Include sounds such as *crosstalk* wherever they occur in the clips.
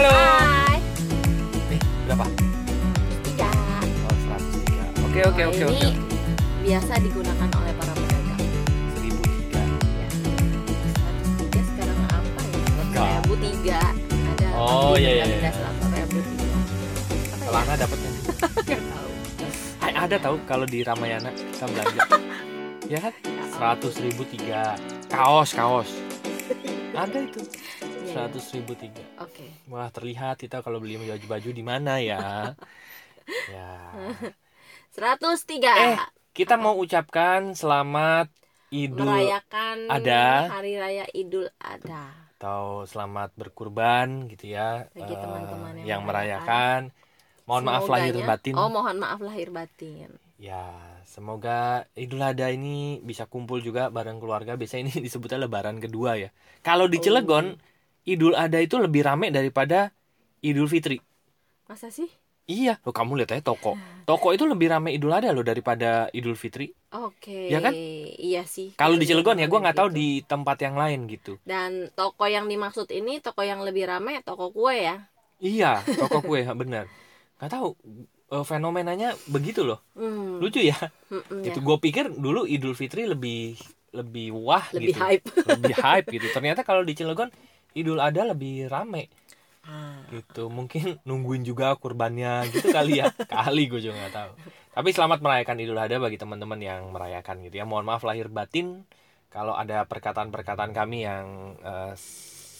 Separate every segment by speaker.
Speaker 1: Halo.
Speaker 2: Hai.
Speaker 1: Eh, berapa?
Speaker 2: Tiga.
Speaker 1: Oh, 103. Oke, oke, oke,
Speaker 2: ini
Speaker 1: oke.
Speaker 2: biasa digunakan oleh para pedagang.
Speaker 1: 1003.
Speaker 2: Ya. Seratus tiga sekarang apa ya?
Speaker 1: Enggak.
Speaker 2: Seribu tiga. Ada.
Speaker 1: Oh, iya, iya,
Speaker 2: ada
Speaker 1: iya.
Speaker 2: seratus ya?
Speaker 1: Celana dapatnya. *laughs*
Speaker 2: Nggak tahu.
Speaker 1: Hai, ada tahu kalau di Ramayana kita belanja. *laughs* ya kan?
Speaker 2: Ya,
Speaker 1: 100 ribu tiga. Kaos, kaos. Ada itu.
Speaker 2: Iya, iya.
Speaker 1: 100 ribu tiga.
Speaker 2: Oke.
Speaker 1: Wah, terlihat kita kalau beli baju-baju di mana ya? *laughs* ya.
Speaker 2: Seratus tiga.
Speaker 1: Eh, Kita mau ucapkan selamat Idul
Speaker 2: merayakan
Speaker 1: Adha.
Speaker 2: hari raya Idul Adha.
Speaker 1: atau selamat berkurban gitu ya.
Speaker 2: Bagi
Speaker 1: eh,
Speaker 2: teman-teman yang
Speaker 1: yang merayakan. Mohon maaf lahir
Speaker 2: Semoganya-
Speaker 1: batin.
Speaker 2: Oh, mohon maaf lahir batin.
Speaker 1: Ya, semoga Idul Adha ini bisa kumpul juga bareng keluarga. Biasanya ini *laughs* disebutnya lebaran kedua ya. Kalau di
Speaker 2: Oh.
Speaker 1: Idul Adha itu lebih rame daripada Idul Fitri.
Speaker 2: Masa sih?
Speaker 1: Iya, lo kamu lihat aja toko. Toko itu lebih rame Idul Adha loh daripada Idul Fitri.
Speaker 2: Oke.
Speaker 1: Ya kan?
Speaker 2: Iya sih.
Speaker 1: Kalau di Cilegon ya, gue nggak tahu
Speaker 2: gitu.
Speaker 1: di tempat yang lain gitu.
Speaker 2: Dan toko yang dimaksud ini toko yang lebih rame toko kue ya.
Speaker 1: Iya, *laughs* toko kue bener. Gak tahu eh, fenomenanya begitu loh.
Speaker 2: Hmm.
Speaker 1: Lucu ya.
Speaker 2: mm-mm,
Speaker 1: Itu
Speaker 2: ya.
Speaker 1: gue pikir dulu Idul Fitri lebih lebih wah
Speaker 2: Lebih
Speaker 1: gitu.
Speaker 2: hype.
Speaker 1: lebih hype gitu. Ternyata kalau di Cilegon Idul Adha lebih rame
Speaker 2: Ah,
Speaker 1: gitu. Mungkin nungguin juga kurbannya gitu kali ya. *laughs* kali gue juga nggak tahu. Tapi selamat merayakan Idul Adha bagi teman-teman yang merayakan gitu ya. Mohon maaf lahir batin kalau ada perkataan-perkataan kami yang eh,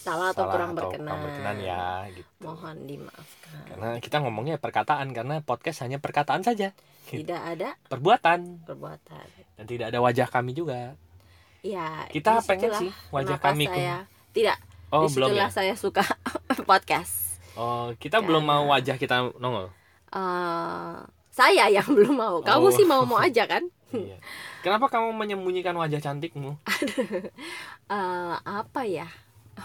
Speaker 2: Salah atau kurang
Speaker 1: atau
Speaker 2: berkenan.
Speaker 1: berkenan ya gitu.
Speaker 2: Mohon dimaafkan.
Speaker 1: Karena kita ngomongnya perkataan karena podcast hanya perkataan saja.
Speaker 2: Tidak ada
Speaker 1: Perbuatan
Speaker 2: perbuatan.
Speaker 1: dan tidak ada wajah kami juga.
Speaker 2: Ya,
Speaker 1: Kita pengen sih wajah kami
Speaker 2: saya tidak.
Speaker 1: Oh, belum ya.
Speaker 2: saya suka *laughs* podcast.
Speaker 1: Oh, kita
Speaker 2: Karena-
Speaker 1: belum mau wajah kita nongol.
Speaker 2: eh saya yang *laughs* belum mau. Kamu
Speaker 1: Oh.
Speaker 2: sih mau mau aja kan? *laughs*
Speaker 1: Iya. Kenapa kamu menyembunyikan wajah cantikmu?
Speaker 2: Eh apa ya?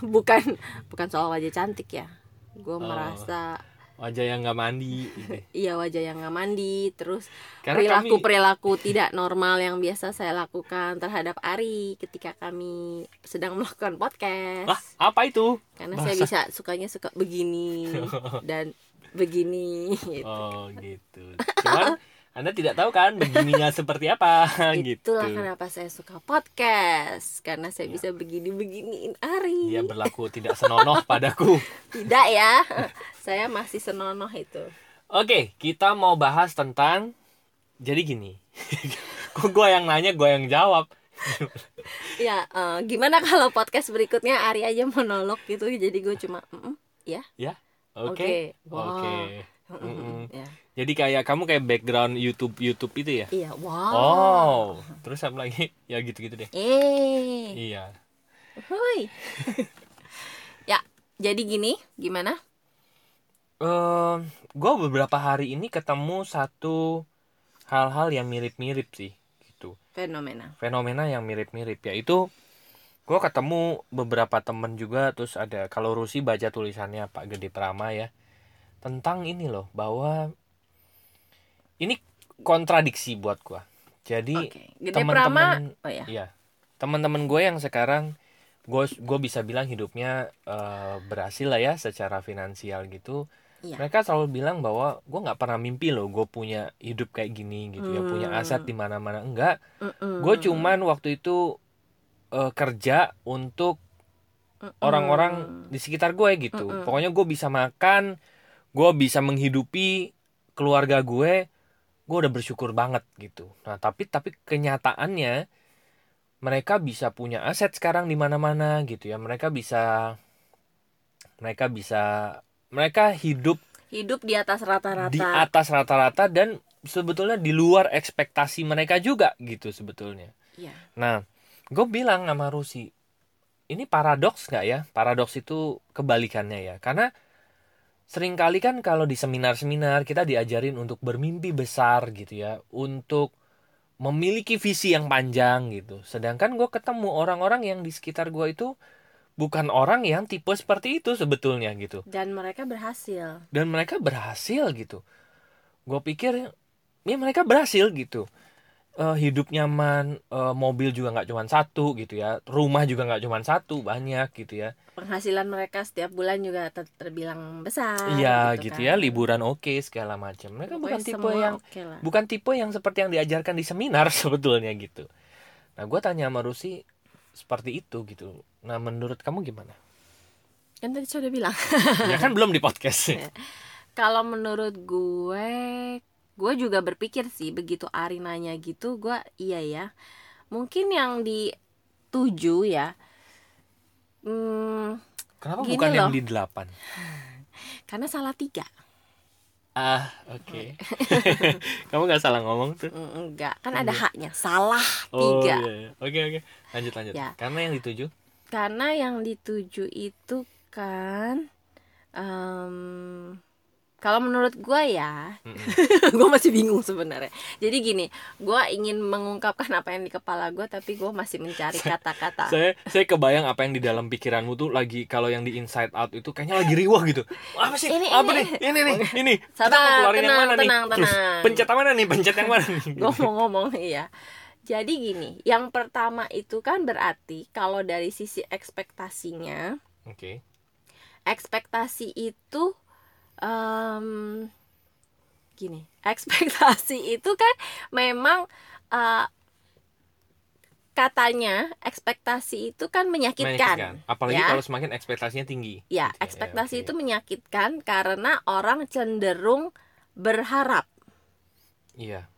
Speaker 2: Bukan bukan soal wajah cantik ya. Gue
Speaker 1: Oh.
Speaker 2: merasa
Speaker 1: Wajah yang nggak mandi. Gitu. *laughs*
Speaker 2: iya wajah yang nggak mandi, terus
Speaker 1: Karena
Speaker 2: perilaku
Speaker 1: kami
Speaker 2: perilaku tidak normal yang biasa saya lakukan terhadap Ari ketika kami sedang *laughs* melakukan podcast.
Speaker 1: Lah, apa itu?
Speaker 2: Karena saya bisa sukanya suka begini *laughs* dan begini gitu.
Speaker 1: Oh, gitu. Cuman Anda tidak tahu kan begininya *laughs* seperti apa gitu.
Speaker 2: Itulah kenapa saya suka podcast karena saya bisa begini-beginiin Ari.
Speaker 1: Dia berlaku tidak senonoh padaku. *laughs*
Speaker 2: Tidak ya, saya masih senonoh itu.
Speaker 1: Oke, kita mau bahas tentang jadi gini. *laughs* Kok gue yang nanya, gue yang jawab.
Speaker 2: Ya, eh, gimana kalau podcast berikutnya Ari aja monolog gitu, jadi gue cuma, "Mm-mm, ya,
Speaker 1: Ya, oke,
Speaker 2: Oke. ya,
Speaker 1: Jadi kayak kamu kayak background YouTube YouTube itu ya?
Speaker 2: iya, wow.
Speaker 1: Oh, terus apa lagi? *laughs* Ya gitu-gitu deh.
Speaker 2: Eh,
Speaker 1: Iya.
Speaker 2: hui. *laughs* ya, jadi gini, gimana?
Speaker 1: Eh, gue beberapa hari ini ketemu satu hal-hal yang mirip-mirip sih, gitu.
Speaker 2: Fenomena.
Speaker 1: Fenomena yang mirip-mirip yaitu gue ketemu beberapa temen juga terus ada kalau Rusi baca tulisannya Pak Gede Prama ya tentang ini loh bahwa ini kontradiksi buat gue. Jadi
Speaker 2: Gede
Speaker 1: teman-teman-.
Speaker 2: Oh ya,
Speaker 1: Iya, teman-teman gue yang sekarang gue gue bisa bilang hidupnya eh, berhasil lah ya secara finansial gitu.
Speaker 2: Iya.
Speaker 1: Mereka selalu bilang bahwa gue nggak pernah mimpi loh gue punya hidup kayak gini gitu ya punya
Speaker 2: Hmm.
Speaker 1: aset di mana-mana enggak.
Speaker 2: Mm-mm.
Speaker 1: Gue cuman waktu itu eh, kerja untuk orang-orang di sekitar gue gitu.
Speaker 2: Mm-mm.
Speaker 1: Pokoknya gue bisa makan, gue bisa menghidupi keluarga gue, gue udah bersyukur banget gitu. Nah tapi tapi kenyataannya mereka bisa punya aset sekarang di mana-mana gitu ya. Mereka bisa mereka bisa mereka hidup
Speaker 2: hidup di atas rata-rata.
Speaker 1: di atas rata-rata dan sebetulnya di luar ekspektasi mereka juga gitu sebetulnya.
Speaker 2: Iya.
Speaker 1: Nah, gue bilang sama Rusi, ini paradoks nggak ya? Paradoks itu kebalikannya ya, karena sering kali kan kalau di seminar-seminar kita diajarin untuk bermimpi besar gitu ya, untuk memiliki visi yang panjang gitu. Sedangkan gue ketemu orang-orang yang di sekitar gue itu bukan orang yang tipe seperti itu sebetulnya gitu
Speaker 2: Dan mereka berhasil.
Speaker 1: dan mereka berhasil gitu gue pikir ya mereka berhasil gitu eh, hidup nyaman eh, mobil juga nggak cuma satu gitu ya rumah juga nggak cuma satu banyak gitu ya
Speaker 2: penghasilan mereka setiap bulan juga ter- terbilang besar
Speaker 1: iya gitu,
Speaker 2: kan.
Speaker 1: ya liburan oke segala macam mereka bukan tipe yang
Speaker 2: oke lah.
Speaker 1: bukan tipe yang seperti yang diajarkan di seminar *laughs* sebetulnya gitu. Nah gue tanya sama Rusi seperti itu gitu. Nah menurut kamu gimana?
Speaker 2: Kan tadi saya udah bilang. *laughs*
Speaker 1: Ya kan belum di podcast. *laughs*
Speaker 2: Kalau menurut gue gue juga berpikir sih begitu Ari nanya gitu gue iya ya. Mungkin yang dituju ya hmm,
Speaker 1: kenapa
Speaker 2: Gini
Speaker 1: bukan yang
Speaker 2: loh.
Speaker 1: di delapan?
Speaker 2: Karena salah tiga.
Speaker 1: Ah oke. *laughs* Kamu nggak salah ngomong tuh.
Speaker 2: Mm, enggak. Kan ada
Speaker 1: Iya.
Speaker 2: haknya. Salah
Speaker 1: oh
Speaker 2: tiga.
Speaker 1: iya, iya. oke oke. Lanjut lanjut.
Speaker 2: Ya.
Speaker 1: karena yang dituju
Speaker 2: karena yang dituju itu kan em, kalau menurut gue ya
Speaker 1: Mm-mm. *laughs*
Speaker 2: gue masih bingung sebenarnya. Jadi gini gue ingin mengungkapkan apa yang di kepala gue tapi gue masih mencari kata-kata.
Speaker 1: saya saya kebayang apa yang di dalam pikiranmu tuh lagi kalau yang di inside out itu kayaknya lagi riwah gitu. Apa sih?
Speaker 2: Ini,
Speaker 1: apa
Speaker 2: ini.
Speaker 1: nih? Ini nih ini.
Speaker 2: Sabar,
Speaker 1: keluarin yang
Speaker 2: tenang,
Speaker 1: mana nih?
Speaker 2: tenang,
Speaker 1: terus
Speaker 2: tenang.
Speaker 1: pencet yang mana nih? Pencet yang mana nih? *laughs*
Speaker 2: Gue mau ngomong iya. Jadi gini yang pertama itu kan berarti kalau dari sisi ekspektasinya
Speaker 1: oke.
Speaker 2: ekspektasi itu em, gini *laughs* ekspektasi itu kan memang eh, katanya ekspektasi itu kan menyakitkan,
Speaker 1: apalagi
Speaker 2: ya.
Speaker 1: kalau semakin ekspektasinya tinggi
Speaker 2: ya
Speaker 1: Gitu
Speaker 2: ekspektasi
Speaker 1: oke.
Speaker 2: itu menyakitkan karena orang cenderung berharap
Speaker 1: iya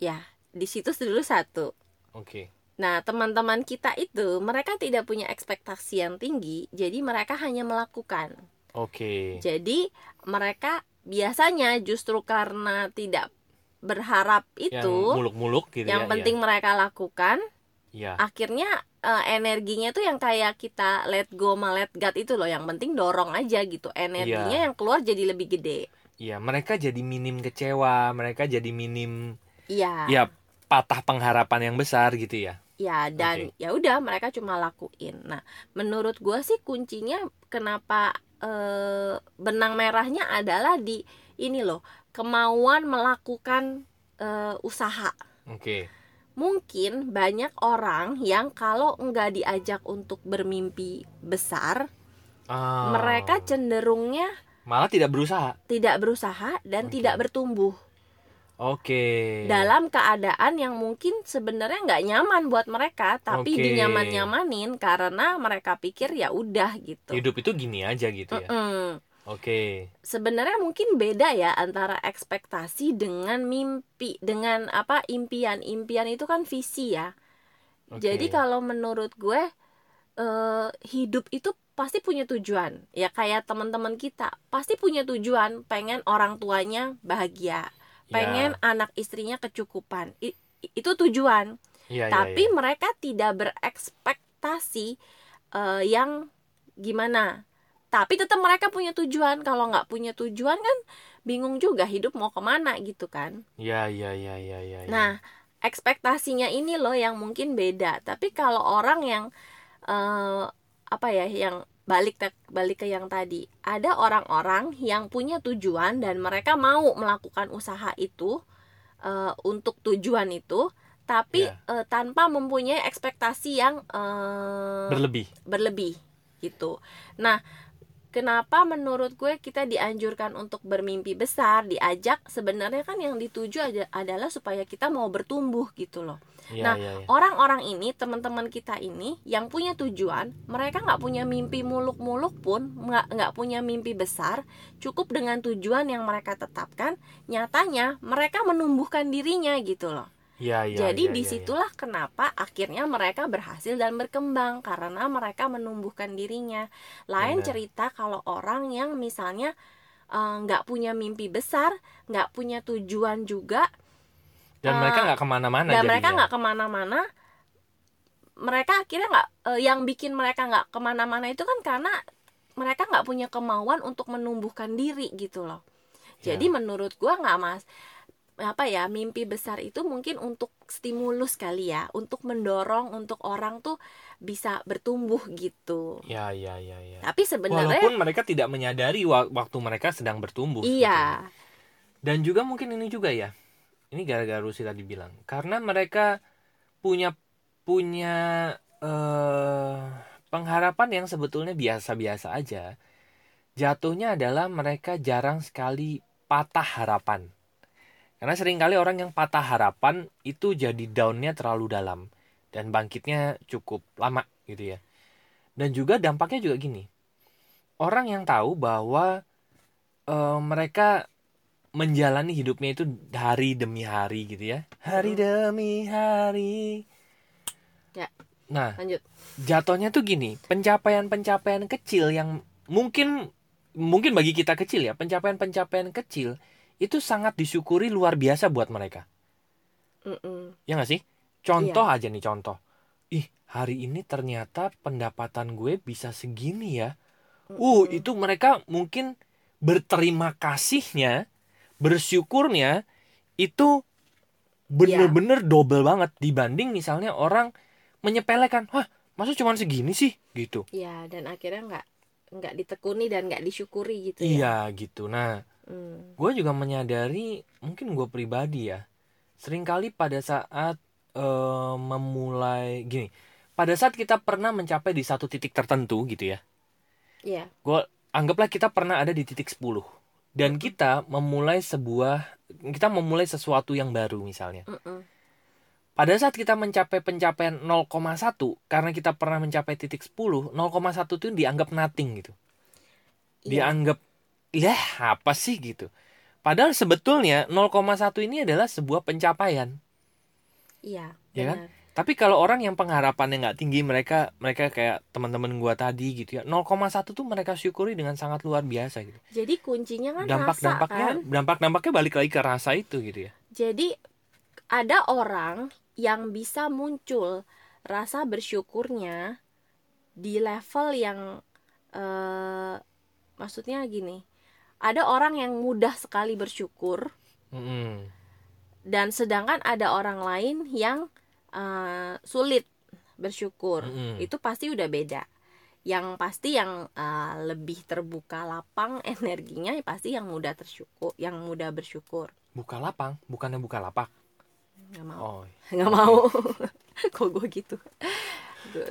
Speaker 2: ya di situ dulu satu
Speaker 1: oke
Speaker 2: Nah, teman-teman kita itu mereka tidak punya ekspektasi yang tinggi, jadi mereka hanya melakukan.
Speaker 1: Oke
Speaker 2: Jadi, mereka biasanya justru karena tidak berharap
Speaker 1: yang
Speaker 2: itu,
Speaker 1: muluk-muluk gitu
Speaker 2: yang
Speaker 1: ya
Speaker 2: penting mereka lakukan,
Speaker 1: ya
Speaker 2: akhirnya eh, energinya tuh yang kayak kita let go sama let God itu loh, yang penting dorong aja gitu. Energinya
Speaker 1: Iya.
Speaker 2: yang keluar jadi lebih gede.
Speaker 1: Iya, mereka jadi minim kecewa, mereka jadi minim
Speaker 2: Iya.
Speaker 1: ya patah pengharapan yang besar gitu ya.
Speaker 2: Ya dan ya udah mereka cuma lakuin. Nah, menurut gua sih kuncinya kenapa eh, benang merahnya adalah di ini loh kemauan melakukan eh, usaha.
Speaker 1: Oke.
Speaker 2: Mungkin banyak orang yang kalau nggak diajak untuk bermimpi besar,
Speaker 1: Ah,
Speaker 2: mereka cenderungnya
Speaker 1: malah tidak berusaha.
Speaker 2: tidak berusaha dan
Speaker 1: Oke.
Speaker 2: tidak bertumbuh
Speaker 1: Oke.
Speaker 2: dalam keadaan yang mungkin sebenarnya nggak nyaman buat mereka, tapi
Speaker 1: Oke.
Speaker 2: dinyaman-nyamanin karena mereka pikir ya udah gitu.
Speaker 1: hidup itu gini aja gitu ya.
Speaker 2: Mm-mm.
Speaker 1: Oke.
Speaker 2: Sebenarnya mungkin beda ya antara ekspektasi dengan mimpi, dengan apa impian. Impian itu kan visi ya.
Speaker 1: Oke.
Speaker 2: Jadi kalau menurut gue eh, hidup itu pasti punya tujuan. Ya kayak teman-teman kita pasti punya tujuan, pengen orang tuanya bahagia, pengen
Speaker 1: Ya.
Speaker 2: anak istrinya kecukupan. I- itu tujuan.
Speaker 1: Iya, iya,
Speaker 2: Tapi
Speaker 1: iya.
Speaker 2: mereka tidak berekspektasi eh, yang gimana. Tapi tetap mereka punya tujuan. Kalau nggak punya tujuan kan bingung juga hidup mau ke mana gitu kan.
Speaker 1: Iya, iya, iya, iya. iya.
Speaker 2: Nah, ekspektasinya ini loh yang mungkin beda. Tapi kalau orang yang eh, apa ya, yang balik te- balik ke yang tadi, ada orang-orang yang punya tujuan dan mereka mau melakukan usaha itu eh, untuk tujuan itu, tapi
Speaker 1: Ya.
Speaker 2: eh, tanpa mempunyai ekspektasi yang eh,
Speaker 1: berlebih.
Speaker 2: berlebih gitu. Nah, kenapa menurut gue kita dianjurkan untuk bermimpi besar, diajak sebenarnya kan yang dituju adalah supaya kita mau bertumbuh gitu loh.
Speaker 1: Iya,
Speaker 2: Nah,
Speaker 1: iya, iya.
Speaker 2: Orang-orang ini, teman-teman kita ini yang punya tujuan, mereka nggak punya mimpi muluk-muluk pun, nggak nggak punya mimpi besar, cukup dengan tujuan yang mereka tetapkan, nyatanya mereka menumbuhkan dirinya gitu loh.
Speaker 1: Iya, iya,
Speaker 2: Jadi
Speaker 1: iya, iya,
Speaker 2: di situlah kenapa akhirnya mereka berhasil dan berkembang karena mereka menumbuhkan dirinya. Lain
Speaker 1: Benar.
Speaker 2: cerita kalau orang yang misalnya eh, nggak punya mimpi besar, nggak punya tujuan juga,
Speaker 1: Dan
Speaker 2: eh,
Speaker 1: mereka nggak ke mana-mana
Speaker 2: dan
Speaker 1: jadinya.
Speaker 2: mereka nggak ke mana-mana. Mereka akhirnya nggak eh, yang bikin mereka nggak ke mana-mana itu kan karena mereka nggak punya kemauan untuk menumbuhkan diri gitu loh.
Speaker 1: Ya.
Speaker 2: Jadi menurut gua nggak mas apa ya mimpi besar itu mungkin untuk stimulus kali ya untuk mendorong untuk orang tuh bisa bertumbuh gitu
Speaker 1: Ya, ya, ya, ya.
Speaker 2: tapi sebenarnya
Speaker 1: Walaupun mereka tidak menyadari wa- waktu mereka sedang bertumbuh.
Speaker 2: iya
Speaker 1: Dan juga mungkin ini juga ya. Ini gara-gara Rusi tadi bilang. Karena mereka punya punya eh pengharapan yang sebetulnya biasa-biasa aja. Jatuhnya adalah mereka jarang sekali patah harapan. Karena sering kali orang yang patah harapan itu jadi downnya terlalu dalam dan bangkitnya cukup lama gitu ya. Dan juga dampaknya juga gini. Orang yang tahu bahwa eh, mereka menjalani hidupnya itu hari demi hari gitu ya. Hari demi hari.
Speaker 2: Ya.
Speaker 1: Nah,
Speaker 2: lanjut
Speaker 1: jatuhnya tuh gini, pencapaian-pencapaian kecil yang mungkin mungkin bagi kita kecil ya, pencapaian-pencapaian kecil itu sangat disyukuri luar biasa buat mereka.
Speaker 2: Mm-mm.
Speaker 1: Ya nggak sih? Contoh aja nih contoh. Ih, hari ini ternyata pendapatan gue bisa segini ya. Uh,
Speaker 2: Mm-mm.
Speaker 1: itu mereka mungkin berterima kasihnya, bersyukurnya itu bener-bener double banget dibanding misalnya orang menyepelekan, wah masa cuma segini sih gitu.
Speaker 2: ya dan akhirnya nggak nggak ditekuni dan nggak disyukuri gitu ya
Speaker 1: Iya gitu. Nah,
Speaker 2: Hmm.
Speaker 1: gue juga menyadari mungkin gue pribadi ya sering kali pada saat eh, memulai gini pada saat kita pernah mencapai di satu titik tertentu gitu ya
Speaker 2: Iya.
Speaker 1: gue anggaplah kita pernah ada di titik 10 dan kita memulai sebuah kita memulai sesuatu yang baru misalnya
Speaker 2: Mm-mm.
Speaker 1: pada saat kita mencapai pencapaian 0,1 karena kita pernah mencapai titik 10 0,1 itu dianggap nothing gitu
Speaker 2: Iya.
Speaker 1: dianggap ya apa sih gitu. Padahal sebetulnya 0,1 ini adalah sebuah pencapaian.
Speaker 2: Iya.
Speaker 1: Ya kan? Tapi kalau orang yang pengharapannya nggak tinggi mereka mereka kayak teman-teman gua tadi gitu ya 0,1 tuh mereka syukuri dengan sangat luar biasa gitu.
Speaker 2: Jadi kuncinya kan
Speaker 1: Dampak-dampaknya
Speaker 2: rasa kan.
Speaker 1: dampak-dampaknya balik lagi ke rasa itu gitu ya.
Speaker 2: Jadi ada orang yang bisa muncul rasa bersyukurnya di level yang eh maksudnya gini. Ada orang yang mudah sekali bersyukur
Speaker 1: Mm-mm.
Speaker 2: dan sedangkan ada orang lain yang eh, sulit bersyukur.
Speaker 1: Mm-mm.
Speaker 2: Itu pasti udah beda. Yang pasti yang eh, lebih terbuka lapang *laughs* energinya ya pasti yang mudah tersyukur, yang mudah bersyukur.
Speaker 1: Buka lapang, bukannya buka lapak.
Speaker 2: Nggak mau.
Speaker 1: Oh. *laughs*
Speaker 2: nggak mau *laughs* kok gue gitu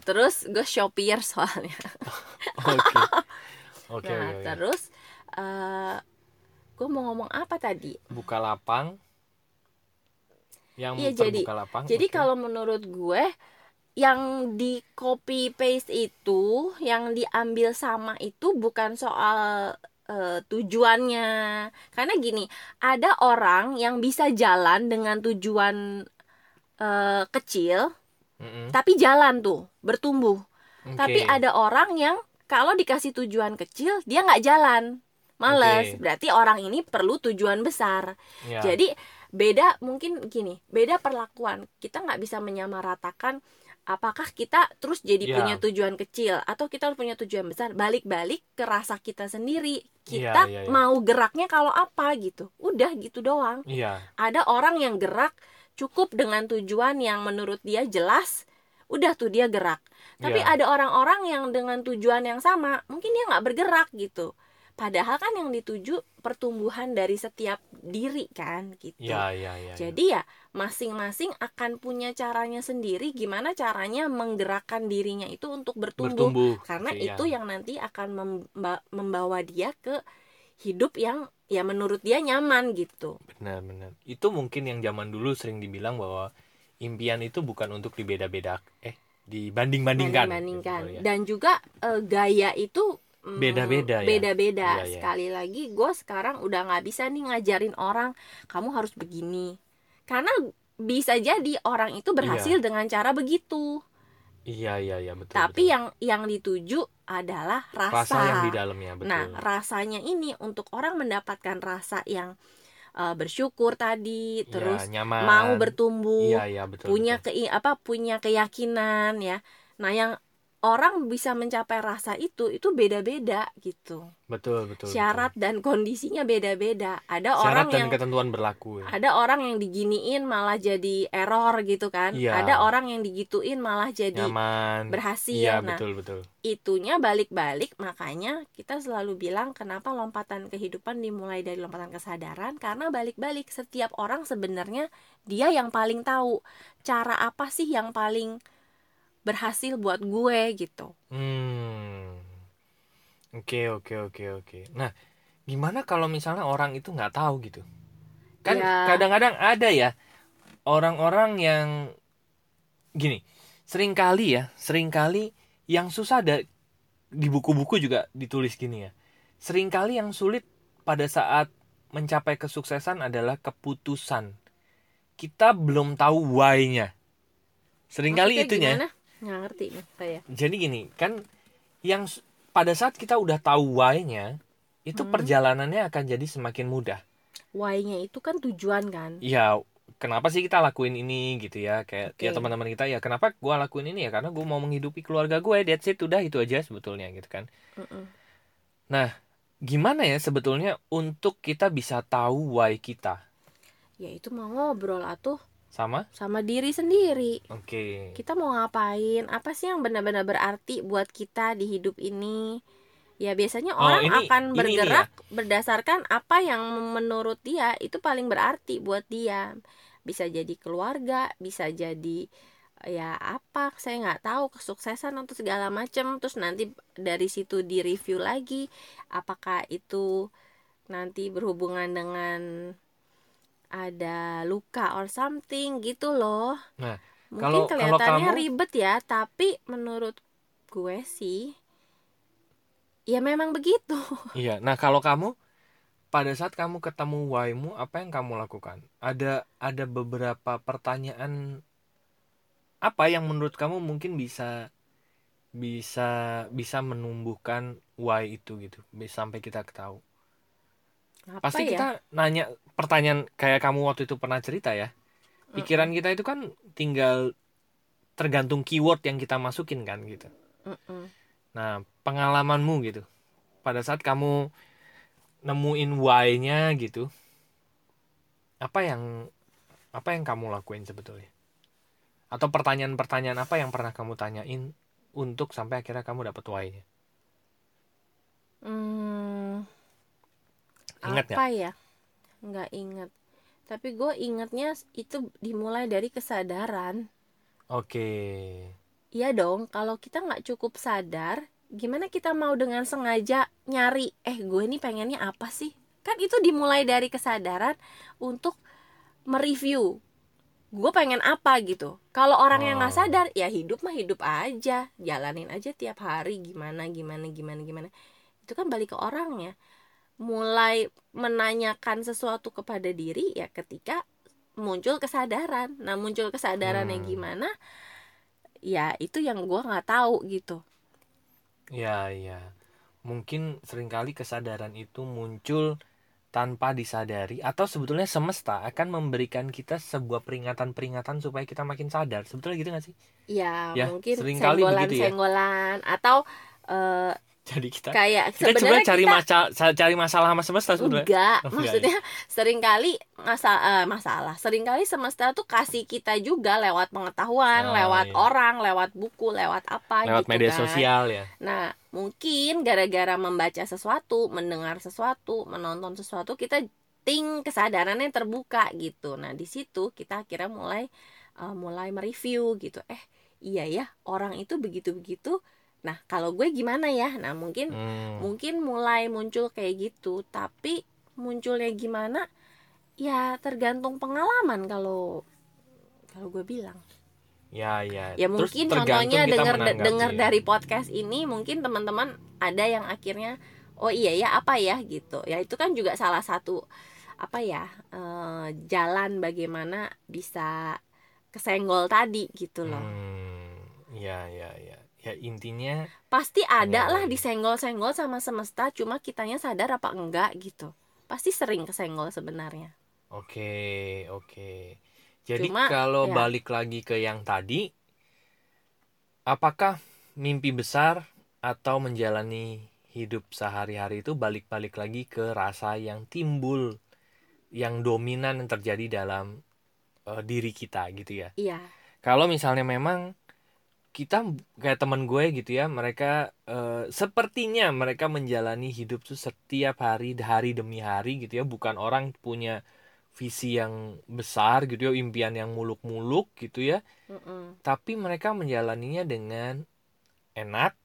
Speaker 2: terus gue shopier soalnya
Speaker 1: Oke. Oke,
Speaker 2: nah
Speaker 1: oke, oke.
Speaker 2: terus eh gue mau ngomong apa tadi
Speaker 1: Buka lapang. Yang
Speaker 2: Iya, jadi-
Speaker 1: lapang.
Speaker 2: jadi
Speaker 1: oke.
Speaker 2: kalau menurut gue yang di copy paste itu yang diambil sama itu bukan soal eh, tujuannya karena gini ada orang yang bisa jalan dengan tujuan eh, kecil
Speaker 1: Mm-mm.
Speaker 2: tapi jalan tuh bertumbuh Tapi
Speaker 1: Oke.
Speaker 2: ada orang yang kalau dikasih tujuan kecil dia nggak jalan, males.
Speaker 1: Oke.
Speaker 2: Berarti orang ini perlu tujuan besar.
Speaker 1: Ya.
Speaker 2: Jadi beda mungkin gini, beda perlakuan. Kita nggak bisa menyamaratakan apakah kita terus jadi
Speaker 1: Ya.
Speaker 2: punya tujuan kecil atau kita punya tujuan besar. Balik-balik ke rasa kita sendiri.
Speaker 1: Iya,
Speaker 2: Kita
Speaker 1: iya, iya.
Speaker 2: mau geraknya kalau apa gitu. Udah gitu doang
Speaker 1: Iya.
Speaker 2: ada orang yang gerak cukup dengan tujuan yang menurut dia jelas udah tuh dia gerak tapi
Speaker 1: Iya.
Speaker 2: ada orang-orang yang dengan tujuan yang sama mungkin dia nggak bergerak gitu padahal kan yang dituju pertumbuhan dari setiap diri kan gitu
Speaker 1: Iya, iya, iya.
Speaker 2: jadi ya masing-masing akan punya caranya sendiri gimana caranya menggerakkan dirinya itu untuk bertumbuh,
Speaker 1: bertumbuh.
Speaker 2: karena
Speaker 1: Iya.
Speaker 2: itu yang nanti akan memba- membawa dia ke hidup yang ya menurut dia nyaman gitu
Speaker 1: benar-benar. Itu mungkin yang zaman dulu sering dibilang bahwa impian itu bukan untuk dibeda-beda eh dibanding-bandingkan.
Speaker 2: bandingkan
Speaker 1: gitu ya.
Speaker 2: dan juga eh, gaya itu
Speaker 1: Beda-beda ya?
Speaker 2: beda-beda
Speaker 1: Iya, iya.
Speaker 2: sekali lagi gue sekarang udah nggak bisa nih ngajarin orang kamu harus begini karena bisa jadi orang itu berhasil dengan cara begitu
Speaker 1: Iya, iya, iya, betul.
Speaker 2: tapi
Speaker 1: betul.
Speaker 2: yang yang dituju adalah rasa,
Speaker 1: rasa yang di dalamnya betul.
Speaker 2: nah rasanya ini untuk orang mendapatkan rasa yang eh, bersyukur tadi
Speaker 1: Iya,
Speaker 2: terus
Speaker 1: nyaman.
Speaker 2: mau bertumbuh
Speaker 1: Iya, iya, betul.
Speaker 2: punya
Speaker 1: betul.
Speaker 2: kei apa punya keyakinan ya nah yang orang bisa mencapai rasa itu itu beda-beda gitu.
Speaker 1: Betul betul
Speaker 2: syarat
Speaker 1: betul.
Speaker 2: dan kondisinya beda-beda. Ada
Speaker 1: syarat
Speaker 2: orang
Speaker 1: dan
Speaker 2: yang
Speaker 1: ketentuan berlaku ya.
Speaker 2: ada orang yang diginiin malah jadi error gitu kan.
Speaker 1: Iya.
Speaker 2: ada orang yang digituin malah jadi
Speaker 1: nyaman.
Speaker 2: berhasil.
Speaker 1: Iya
Speaker 2: nah
Speaker 1: betul betul.
Speaker 2: itunya balik-balik makanya kita selalu bilang kenapa lompatan kehidupan dimulai dari lompatan kesadaran? Karena balik-balik setiap orang sebenarnya dia yang paling tahu. Cara apa sih yang paling berhasil buat gue gitu
Speaker 1: Hmm. Oke oke oke oke. Nah, gimana kalau misalnya orang itu nggak tahu gitu? Kan
Speaker 2: Ya.
Speaker 1: kadang-kadang ada ya orang-orang yang gini, sering kali ya, sering kali yang susah ada di buku-buku juga ditulis gini ya. Seringkali yang sulit pada saat mencapai kesuksesan adalah keputusan. Kita belum tahu why-nya. Seringkali
Speaker 2: Maksudnya
Speaker 1: itunya.
Speaker 2: gimana? Nggak ngerti nih saya
Speaker 1: Jadi gini, kan yang pada saat kita udah tahu why-nya, itu
Speaker 2: Hmm.
Speaker 1: perjalanannya akan jadi semakin mudah.
Speaker 2: why-nya itu kan tujuan kan
Speaker 1: Ya, kenapa sih kita lakuin ini gitu ya? Kayak ya
Speaker 2: Oke.
Speaker 1: teman-teman kita ya, kenapa gua lakuin ini ya? Karena gua mau menghidupi keluarga gue, that's it, udah itu aja sebetulnya gitu kan.
Speaker 2: Mm-mm.
Speaker 1: Gimana ya sebetulnya untuk kita bisa tahu why kita?
Speaker 2: ya itu mau ngobrol atuh
Speaker 1: Sama?
Speaker 2: sama diri sendiri.
Speaker 1: Oke.
Speaker 2: kita mau ngapain? Apa sih yang benar-benar berarti buat kita di hidup ini? Ya biasanya
Speaker 1: Oh,
Speaker 2: orang
Speaker 1: ini-
Speaker 2: akan
Speaker 1: ini- ini
Speaker 2: bergerak berdasarkan apa yang menurut dia itu paling berarti buat dia. Bisa jadi keluarga bisa jadi ya apa saya nggak tahu kesuksesan atau segala macam. Terus nanti dari situ di review lagi apakah itu nanti berhubungan dengan ada luka or something gitu loh
Speaker 1: Nah,
Speaker 2: mungkin
Speaker 1: kalau- kalau
Speaker 2: kelihatannya
Speaker 1: kamu-
Speaker 2: ribet ya tapi menurut gue sih ya memang begitu *laughs*
Speaker 1: Iya. Nah, kalau kamu pada saat kamu ketemu why-mu, apa yang kamu lakukan? Ada ada beberapa pertanyaan apa yang menurut kamu mungkin bisa bisa bisa menumbuhkan why itu gitu, sampai kita tahu.
Speaker 2: Apa
Speaker 1: Pasti
Speaker 2: ya
Speaker 1: kita nanya pertanyaan kayak kamu waktu itu pernah cerita ya. Pikiran kita itu kan tinggal tergantung keyword yang kita masukin kan gitu.
Speaker 2: Mm-mm.
Speaker 1: Nah, pengalamanmu gitu. Pada saat kamu nemuin why-nya gitu. Apa yang apa yang kamu lakuin sebetulnya? Atau pertanyaan-pertanyaan apa yang pernah kamu tanyain untuk sampai akhirnya kamu dapet why-nya?
Speaker 2: Hmm,
Speaker 1: Ingat
Speaker 2: apa ya nggak ingat tapi gue ingatnya itu dimulai dari kesadaran
Speaker 1: Oke.
Speaker 2: Iya dong, kalau kita nggak cukup sadar, gimana kita mau dengan sengaja nyari, eh gue ini pengennya apa sih? Kan itu dimulai dari kesadaran untuk mereview, gue pengen apa gitu. Kalau orang yang nggak
Speaker 1: Oh.
Speaker 2: sadar, ya hidup mah hidup aja, jalanin aja tiap hari gimana gimana gimana gimana. Itu kan balik ke orangnya. Mulai menanyakan sesuatu kepada diri ya ketika muncul kesadaran. Nah muncul kesadarannya
Speaker 1: Hmm.
Speaker 2: gimana? Ya itu yang gue nggak tahu gitu.
Speaker 1: Ya, ya. Mungkin sering kali kesadaran itu muncul tanpa disadari atau sebetulnya semesta akan memberikan kita sebuah peringatan-peringatan supaya kita makin sadar. Sebetulnya gitu gak sih?
Speaker 2: Ya,
Speaker 1: Ya,
Speaker 2: mungkin
Speaker 1: ya.
Speaker 2: senggolan-senggolan atau eh,
Speaker 1: Jadi kita
Speaker 2: kayak
Speaker 1: kita
Speaker 2: sebenarnya
Speaker 1: cari
Speaker 2: kita
Speaker 1: masalah cari masalah sama semesta sebetulnya.
Speaker 2: enggak,
Speaker 1: Oh, enggak,
Speaker 2: maksudnya sering kali masalah masalah, sering kali semesta tuh kasih kita juga lewat pengetahuan,
Speaker 1: Oh,
Speaker 2: lewat
Speaker 1: iya.
Speaker 2: orang, lewat buku, lewat apa
Speaker 1: Lewat
Speaker 2: gitu
Speaker 1: media
Speaker 2: kan.
Speaker 1: sosial ya.
Speaker 2: Nah, mungkin gara-gara membaca sesuatu, mendengar sesuatu, menonton sesuatu, kita ting kesadarannya terbuka gitu. Nah, di situ kita akhirnya mulai eh, mulai mereview gitu. Eh, iya ya, orang itu begitu-begitu. Nah, kalau gue gimana ya? Nah, mungkin
Speaker 1: Hmm.
Speaker 2: mungkin mulai muncul kayak gitu, tapi munculnya gimana? Ya, tergantung pengalaman kalau kalau gue bilang.
Speaker 1: Ya, ya.
Speaker 2: Ya
Speaker 1: Terus
Speaker 2: mungkin contohnya dengar dengar
Speaker 1: ya.
Speaker 2: dari podcast ini mungkin teman-teman ada yang akhirnya oh iya ya apa ya gitu. Ya itu kan juga salah satu apa ya eh, jalan bagaimana bisa kesenggol tadi gitu loh.
Speaker 1: Hmm. Ya, ya, ya. Ya intinya
Speaker 2: Pasti ada lah disenggol-senggol sama semesta cuma kitanya sadar apa enggak gitu. Pasti sering kesenggol sebenarnya.
Speaker 1: Oke, oke. Jadi
Speaker 2: Cuma,
Speaker 1: kalau
Speaker 2: ya.
Speaker 1: balik lagi ke yang tadi, apakah mimpi besar atau menjalani hidup sehari-hari itu balik-balik lagi ke rasa yang timbul yang dominan yang terjadi dalam uh, diri kita gitu ya.
Speaker 2: Iya.
Speaker 1: Kalau misalnya memang kita kayak teman gue gitu ya, mereka uh, sepertinya mereka menjalani hidup tuh setiap hari hari demi hari gitu ya, bukan orang punya visi yang besar gitu ya, impian yang muluk-muluk gitu ya.
Speaker 2: Mm-mm.
Speaker 1: Tapi mereka menjalaninya dengan enak.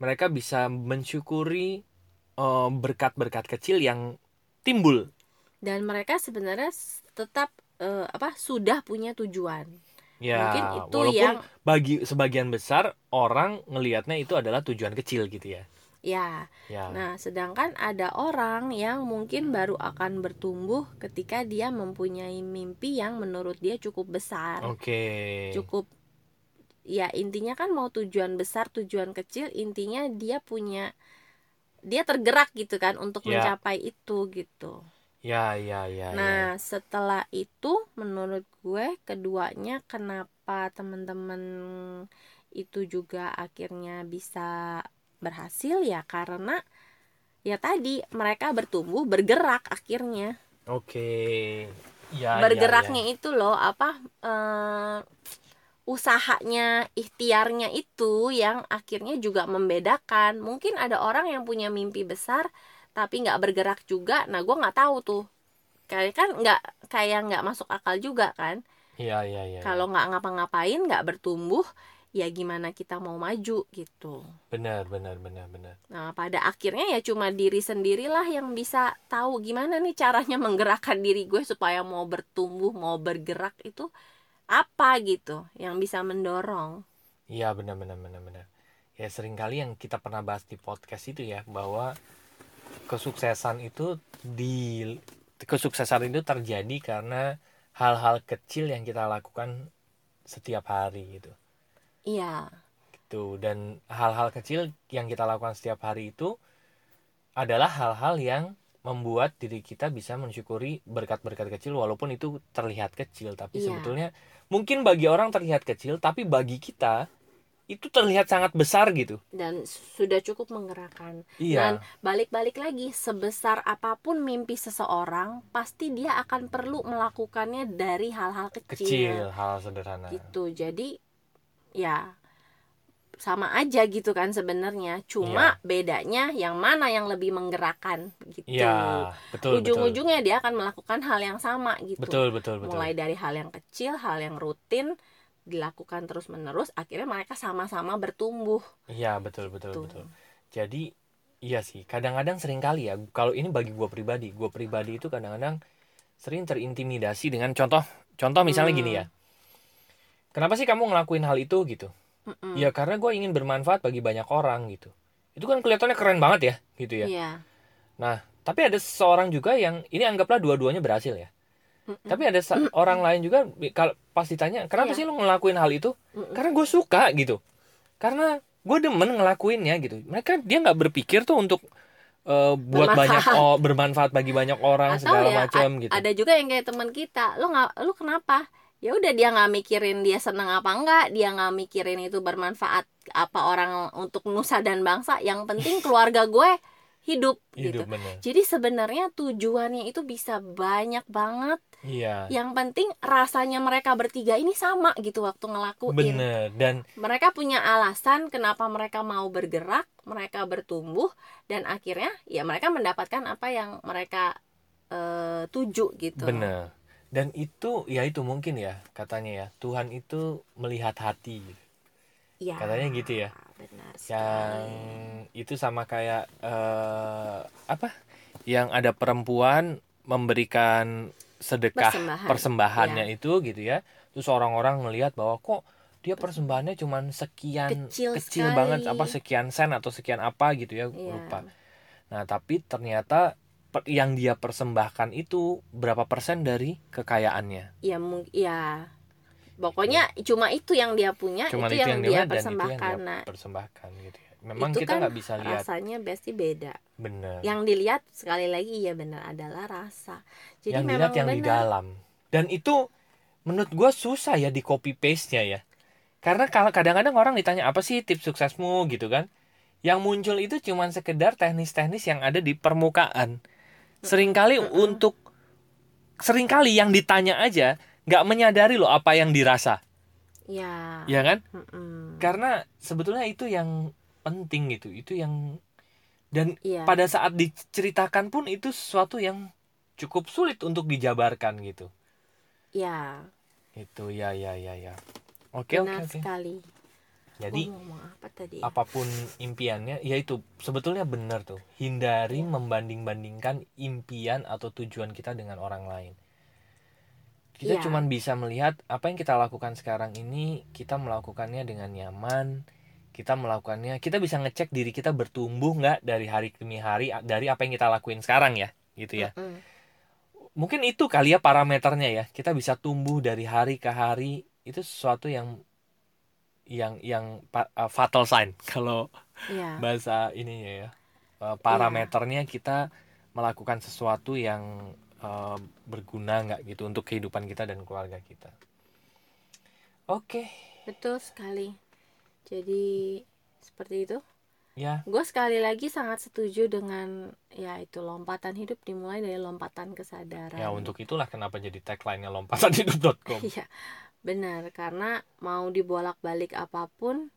Speaker 1: Mereka bisa mensyukuri eh, berkat-berkat kecil yang timbul.
Speaker 2: Dan mereka sebenarnya tetap eh, apa sudah punya tujuan.
Speaker 1: Ya,
Speaker 2: Mungkin itu
Speaker 1: walaupun
Speaker 2: yang
Speaker 1: bagi sebagian besar orang ngelihatnya itu adalah tujuan kecil gitu ya.
Speaker 2: ya.
Speaker 1: Ya.
Speaker 2: Nah, sedangkan ada orang yang mungkin baru akan bertumbuh ketika dia mempunyai mimpi yang menurut dia cukup besar.
Speaker 1: Oke.
Speaker 2: Cukup ya intinya kan mau tujuan besar, tujuan kecil, intinya dia punya dia tergerak gitu kan untuk
Speaker 1: Ya.
Speaker 2: mencapai itu gitu.
Speaker 1: Ya, ya, ya, ya.
Speaker 2: Nah, setelah itu menurut gue keduanya kenapa teman-teman itu juga akhirnya bisa berhasil ya karena ya tadi mereka bertumbuh bergerak akhirnya.
Speaker 1: Oke. Ya, ya,
Speaker 2: Bergeraknya
Speaker 1: ya.
Speaker 2: itu loh apa eh, usahanya, ikhtiarnya itu yang akhirnya juga membedakan. Mungkin ada orang yang punya mimpi besar tapi nggak bergerak juga. Nah, gue nggak tahu tuh. Kayak kan nggak kayak nggak masuk akal juga kan.
Speaker 1: Iya, iya, iya.
Speaker 2: Kalau nggak ngapa-ngapain, nggak bertumbuh, ya gimana kita mau maju gitu.
Speaker 1: benar, benar, benar, benar.
Speaker 2: Nah, pada akhirnya ya cuma diri sendirilah yang bisa tahu gimana nih caranya menggerakkan diri gue supaya mau bertumbuh, mau bergerak itu apa gitu yang bisa mendorong.
Speaker 1: Iya, benar, benar, benar, benar. Ya sering kali yang kita pernah bahas di podcast itu ya bahwa kesuksesan itu di kesuksesan itu terjadi karena hal-hal kecil yang kita lakukan setiap hari gitu.
Speaker 2: Iya,
Speaker 1: Gitu. Dan hal-hal kecil yang kita lakukan setiap hari itu adalah hal-hal yang membuat diri kita bisa mensyukuri berkat-berkat kecil walaupun itu terlihat kecil tapi
Speaker 2: Iya.
Speaker 1: sebetulnya mungkin bagi orang terlihat kecil tapi bagi kita itu terlihat sangat besar gitu.
Speaker 2: dan sudah cukup menggerakkan.
Speaker 1: Iya.
Speaker 2: Dan balik-balik lagi, sebesar apa pun mimpi seseorang, pasti dia akan perlu melakukannya dari hal-hal
Speaker 1: kecil, hal sederhana.
Speaker 2: gitu jadi ya sama aja gitu kan sebenarnya cuma bedanya yang mana yang lebih menggerakkan gitu
Speaker 1: Iya, betul betul.
Speaker 2: ujung-ujungnya dia akan melakukan hal yang sama gitu
Speaker 1: Betul betul betul.
Speaker 2: mulai dari hal yang kecil hal yang rutin dilakukan terus menerus akhirnya mereka sama-sama bertumbuh
Speaker 1: Iya, betul betul
Speaker 2: Tuh.
Speaker 1: betul. Jadi iya sih, kadang-kadang sering kali ya kalau ini bagi gua pribadi, gua pribadi itu kadang-kadang sering terintimidasi dengan contoh contoh misalnya
Speaker 2: Hmm.
Speaker 1: gini ya. Kenapa sih kamu ngelakuin hal itu gitu?
Speaker 2: Mm-mm.
Speaker 1: Ya karena gue ingin bermanfaat bagi banyak orang gitu. Itu kan kelihatannya keren banget ya, gitu ya.
Speaker 2: Iya.
Speaker 1: Nah, tapi ada seorang juga yang ini anggaplah dua-duanya berhasil ya.
Speaker 2: Mm-mm.
Speaker 1: Tapi ada sa- orang lain juga kalau pas ditanya, "Kenapa
Speaker 2: Iya.
Speaker 1: sih lu ngelakuin hal itu?"
Speaker 2: Mm-mm.
Speaker 1: Karena gue suka gitu. Karena gue demen ngelakuinnya gitu. Mereka dia nggak berpikir tuh untuk eh, buat
Speaker 2: Bermanfaat.
Speaker 1: banyak oh, bermanfaat bagi banyak orang
Speaker 2: atau
Speaker 1: segala
Speaker 2: ya
Speaker 1: macam gitu.
Speaker 2: ada juga yang kayak teman kita lo nggak lu kenapa ya udah dia nggak mikirin dia seneng apa enggak dia nggak mikirin itu bermanfaat apa orang untuk nusa dan bangsa yang penting keluarga gue hidup, gitu
Speaker 1: Hidup bener.
Speaker 2: jadi sebenarnya tujuannya itu bisa banyak banget
Speaker 1: Iya.
Speaker 2: yang penting rasanya mereka bertiga ini sama gitu waktu ngelakuin
Speaker 1: Bener dan
Speaker 2: mereka punya alasan kenapa mereka mau bergerak mereka bertumbuh dan akhirnya ya mereka mendapatkan apa yang mereka eh, tuju gitu
Speaker 1: bener. Dan itu ya itu mungkin ya katanya ya Tuhan itu melihat hati.
Speaker 2: Ya
Speaker 1: Katanya gitu ya.
Speaker 2: benar
Speaker 1: Yang
Speaker 2: sekali
Speaker 1: itu sama kayak eh, apa? Yang ada perempuan memberikan sedekah
Speaker 2: Persembahan.
Speaker 1: persembahannya itu gitu ya. Terus orang-orang melihat bahwa kok dia persembahannya cuman sekian
Speaker 2: Kecil
Speaker 1: kecil
Speaker 2: sekali.
Speaker 1: banget apa sekian sen atau sekian apa gitu ya
Speaker 2: Iya.
Speaker 1: lupa. Nah, tapi ternyata yang dia persembahkan itu berapa persen dari kekayaannya.
Speaker 2: ya ya pokoknya cuma itu yang dia punya
Speaker 1: Cuman
Speaker 2: itu, yang, dia
Speaker 1: itu yang
Speaker 2: persembahkan
Speaker 1: dia
Speaker 2: nah
Speaker 1: persembahkan gitu ya. Memang
Speaker 2: itu
Speaker 1: kita
Speaker 2: kan
Speaker 1: nggak bisa lihat
Speaker 2: rasanya pasti beda
Speaker 1: bener.
Speaker 2: yang dilihat sekali lagi ya benar adalah rasa jadi
Speaker 1: yang
Speaker 2: memang
Speaker 1: dilihat yang di
Speaker 2: benar
Speaker 1: dalam. Dan itu menurut gua susah ya di copy paste-nya ya. karena kalau kadang-kadang orang ditanya apa sih tips suksesmu gitu kan yang muncul itu cuman sekedar teknis-teknis yang ada di permukaan sering kali
Speaker 2: Mm-mm.
Speaker 1: untuk sering kali yang ditanya aja nggak menyadari loh apa yang dirasa.
Speaker 2: Ya.
Speaker 1: Ya kan?
Speaker 2: Mm-mm.
Speaker 1: karena sebetulnya itu yang penting gitu itu yang dan
Speaker 2: Iya.
Speaker 1: pada saat diceritakan pun itu sesuatu yang cukup sulit untuk dijabarkan gitu.
Speaker 2: Ya.
Speaker 1: Itu ya ya ya ya. Oke oke
Speaker 2: benar
Speaker 1: oke
Speaker 2: sekali.
Speaker 1: Jadi
Speaker 2: ngomong apa tadi? ya?
Speaker 1: apa pun impiannya ya itu sebetulnya benar tuh. Hindari membanding-bandingkan impian atau tujuan kita dengan orang lain kita
Speaker 2: Iya.
Speaker 1: cuman bisa melihat apa yang kita lakukan sekarang ini kita melakukannya dengan nyaman kita melakukannya kita bisa ngecek diri kita bertumbuh nggak dari hari demi hari dari apa yang kita lakuin sekarang ya gitu ya
Speaker 2: Mm-mm.
Speaker 1: mungkin itu kali ya parameternya ya kita bisa tumbuh dari hari ke hari itu sesuatu yang yang yang uh, fatal sign *laughs* kalau
Speaker 2: ya
Speaker 1: bahasa ininya ya Uh, parameternya kita melakukan sesuatu yang uh, berguna nggak gitu untuk kehidupan kita dan keluarga kita? Oke.
Speaker 2: Betul sekali. Jadi seperti itu.
Speaker 1: Ya.
Speaker 2: Gue sekali lagi sangat setuju dengan ya itu lompatan hidup dimulai dari lompatan kesadaran.
Speaker 1: Ya untuk itulah kenapa jadi tagline-nya lompatanhidup.com
Speaker 2: Iya, benar. Karena mau dibolak-balik apa pun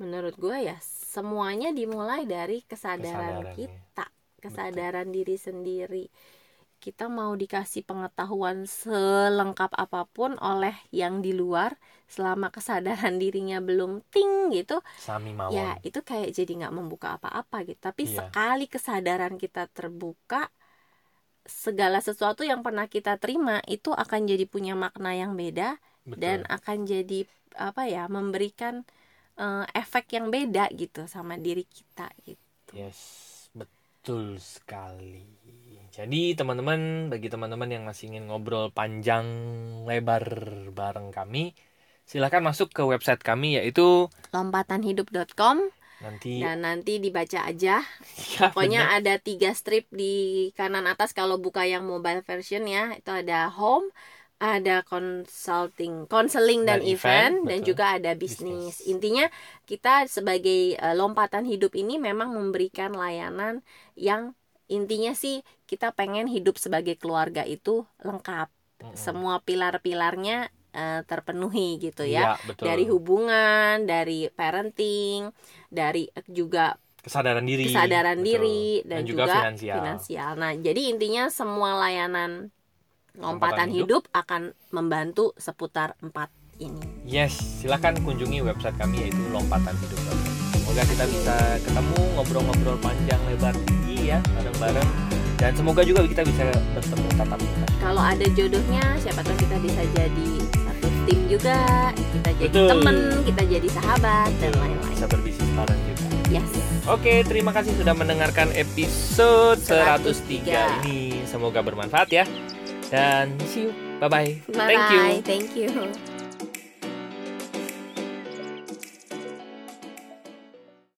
Speaker 2: menurut gue ya semuanya dimulai dari kesadaran
Speaker 1: Kesadaran,
Speaker 2: kita. kesadaran diri sendiri kita mau dikasih pengetahuan selengkap apa pun oleh yang di luar selama kesadaran *laughs* dirinya belum ting gitu
Speaker 1: Sami Mawon
Speaker 2: ya itu kayak jadi nggak membuka apa-apa gitu tapi
Speaker 1: Iya.
Speaker 2: sekali kesadaran kita terbuka segala sesuatu yang pernah kita terima itu akan jadi punya makna yang beda
Speaker 1: betul
Speaker 2: dan akan jadi apa ya memberikan eh, efek yang beda gitu sama diri kita gitu
Speaker 1: Yes, betul sekali. Jadi teman-teman, bagi teman-teman yang masih ingin ngobrol panjang lebar bareng kami, silahkan masuk ke website kami yaitu
Speaker 2: lompatanhidup.com
Speaker 1: nanti
Speaker 2: dan nanti dibaca aja *laughs*
Speaker 1: ya,
Speaker 2: pokoknya
Speaker 1: benar.
Speaker 2: ada tiga strip di kanan atas kalau buka yang mobile version ya itu ada home ada consulting counseling dan,
Speaker 1: Dan
Speaker 2: event,
Speaker 1: event,
Speaker 2: dan
Speaker 1: betul.
Speaker 2: juga ada bisnis
Speaker 1: Bisnis.
Speaker 2: intinya kita sebagai eh, lompatan hidup ini memang memberikan layanan yang intinya sih kita pengen hidup sebagai keluarga itu lengkap
Speaker 1: Mm-mm.
Speaker 2: semua pilar-pilarnya eh, terpenuhi gitu ya
Speaker 1: betul.
Speaker 2: dari hubungan dari parenting dari juga
Speaker 1: kesadaran diri,
Speaker 2: kesadaran
Speaker 1: betul.
Speaker 2: diri dan, juga,
Speaker 1: finansial.
Speaker 2: finansial. Nah, jadi intinya semua layanan lompatan
Speaker 1: Lompatan
Speaker 2: hidup. akan membantu seputar empat ini.
Speaker 1: Yes, silahkan kunjungi website kami yaitu lompatanhidup.com. Semoga kita bisa ketemu ngobrol-ngobrol panjang lebar tinggi ya bareng-bareng dan semoga juga kita bisa bertemu tatap muka.
Speaker 2: Kalau ada jodohnya, siapa tahu kita bisa jadi satu tim juga, kita jadi
Speaker 1: Betul.
Speaker 2: temen, kita jadi sahabat dan lain-lain.
Speaker 1: Bisa berbisnis bareng juga.
Speaker 2: Yes.
Speaker 1: Oke, terima kasih sudah mendengarkan episode 103
Speaker 2: 103.
Speaker 1: ini. Semoga bermanfaat ya. Dan see you. Bye-bye.
Speaker 2: Bye
Speaker 1: Thank you.
Speaker 2: Thank you.